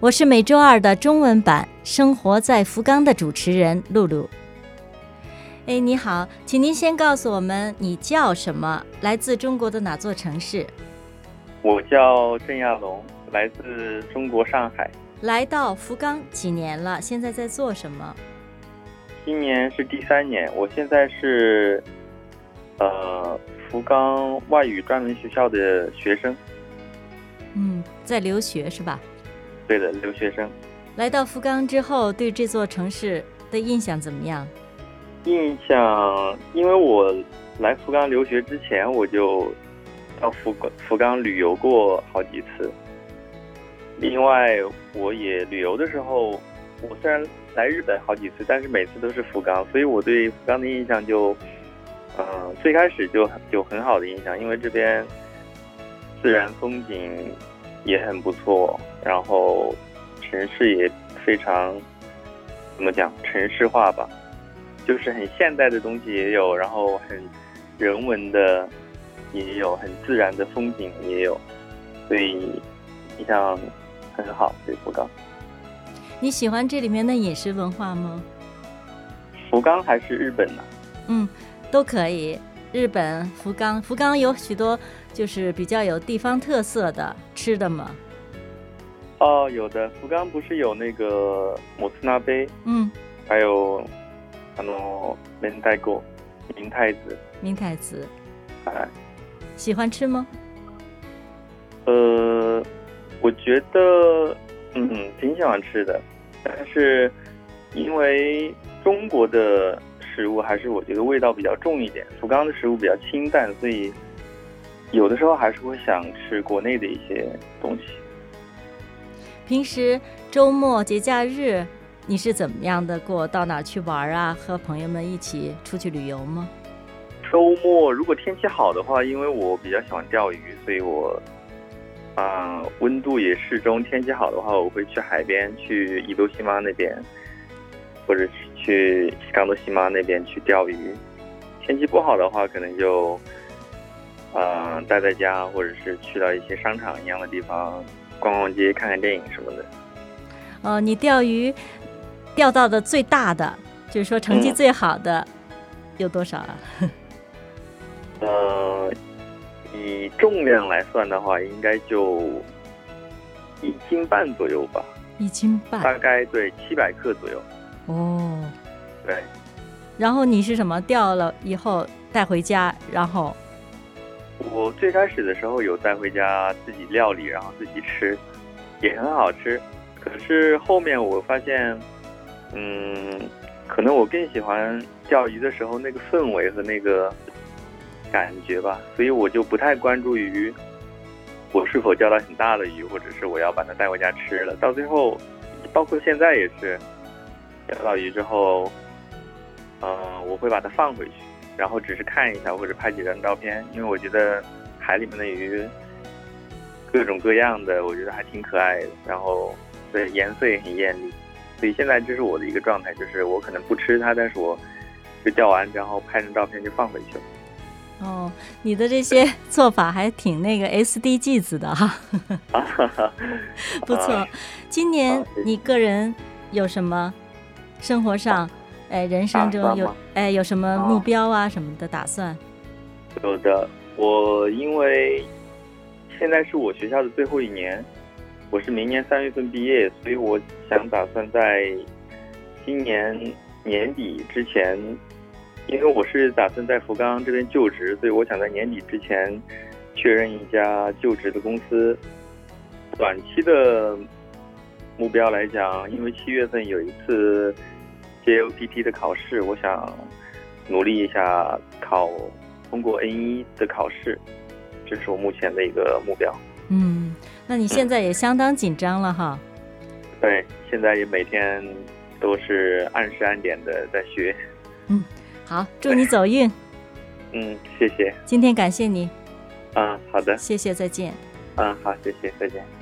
我是每周二的中文版《生活在福冈》的主持人露露。哎，你好，请您先告诉我们你叫什么，来自中国的哪座城市？我叫郑亚龙，来自中国上海。来到福冈几年了？现在在做什么？今年是第三年，我现在是呃福冈外语专门学校的学生。嗯，在留学是吧？对的，留学生。来到福冈之后，对这座城市的印象怎么样？印象，因为我来福冈留学之前，我就到福冈福冈旅游过好几次。另外，我也旅游的时候，我虽然来日本好几次，但是每次都是福冈，所以我对福冈的印象就，嗯，最开始就有很好的印象，因为这边自然风景。也很不错，然后城市也非常怎么讲城市化吧，就是很现代的东西也有，然后很人文的也有，很自然的风景也有，所以印象很好。对福冈，你喜欢这里面的饮食文化吗？福冈还是日本呢？嗯，都可以。日本福冈，福冈有许多就是比较有地方特色的吃的吗？哦，有的。福冈不是有那个摩斯纳杯？嗯，还有什么明太子？明太子？明太子？哎，喜欢吃吗？呃，我觉得嗯挺喜欢吃的，但是因为中国的。食物还是我觉得味道比较重一点，福冈的食物比较清淡，所以有的时候还是会想吃国内的一些东西。平时周末节假日你是怎么样的过？到哪去玩啊？和朋友们一起出去旅游吗？周末如果天气好的话，因为我比较喜欢钓鱼，所以我啊温度也适中，天气好的话，我会去海边，去伊豆西妈那边。或者去冈多西妈那边去钓鱼，天气不好的话，可能就，呃，待在家，或者是去到一些商场一样的地方逛逛街、看看电影什么的。哦，你钓鱼钓到的最大的，就是说成绩最好的有多少啊？呃，以重量来算的话，应该就一斤半左右吧。一斤半，大概对七百克左右。哦，对，然后你是什么钓了以后带回家？然后我最开始的时候有带回家自己料理，然后自己吃，也很好吃。可是后面我发现，嗯，可能我更喜欢钓鱼的时候那个氛围和那个感觉吧，所以我就不太关注于我是否钓到很大的鱼，或者是我要把它带回家吃了。到最后，包括现在也是。钓到鱼之后，嗯，我会把它放回去，然后只是看一下或者拍几张照片，因为我觉得海里面的鱼各种各样的，我觉得还挺可爱的，然后对颜色也很艳丽，所以现在这是我的一个状态，就是我可能不吃它，但是我就钓完然后拍张照片就放回去了。哦，你的这些做法还挺那个 S D G 子的哈，不错。今年你个人有什么？生活上，哎，人生中有哎有什么目标啊什么的打算？有的，我因为现在是我学校的最后一年，我是明年三月份毕业，所以我想打算在今年年底之前，因为我是打算在福冈这边就职，所以我想在年底之前确认一家就职的公司。短期的。目标来讲，因为七月份有一次 JOPT 的考试，我想努力一下考通过 N 一的考试，这是我目前的一个目标。嗯，那你现在也相当紧张了哈？对，现在也每天都是按时按点的在学。嗯好，祝你走运。嗯，谢谢。今天感谢你，嗯，好的。谢谢，再见。嗯，好，谢谢，再见。